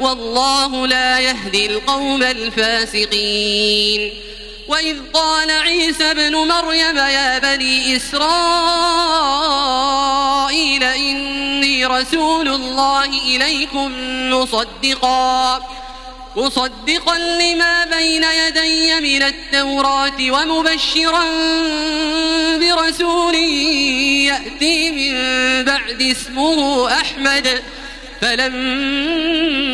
والله لا يهدي القوم الفاسقين. وإذ قال عيسى ابن مريم يا بني إسرائيل إني رسول الله إليكم مصدقا مصدقا لما بين يدي من التوراة ومبشرا برسول يأتي من بعد اسمه أحمد فلما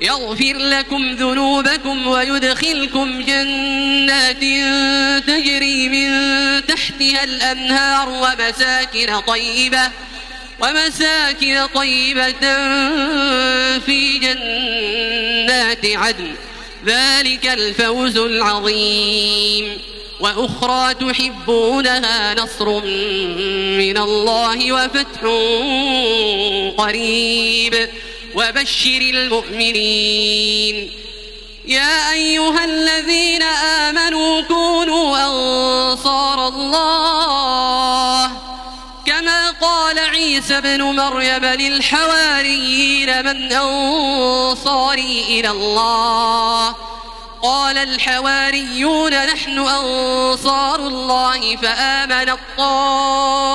يغفر لكم ذنوبكم ويدخلكم جنات تجري من تحتها الأنهار ومساكن طيبة ومساكن طيبة في جنات عدن. ذلك الفوز العظيم. وأخرى تحبونها نصر من الله وفتح قريب. وبشر المؤمنين. يا أيها الذين آمنوا كونوا أنصار الله. كما قال عيسى ابن مريم للحواريين من أنصاري إلى الله. قال الحواريون نحن أنصار الله فآمن الطائفة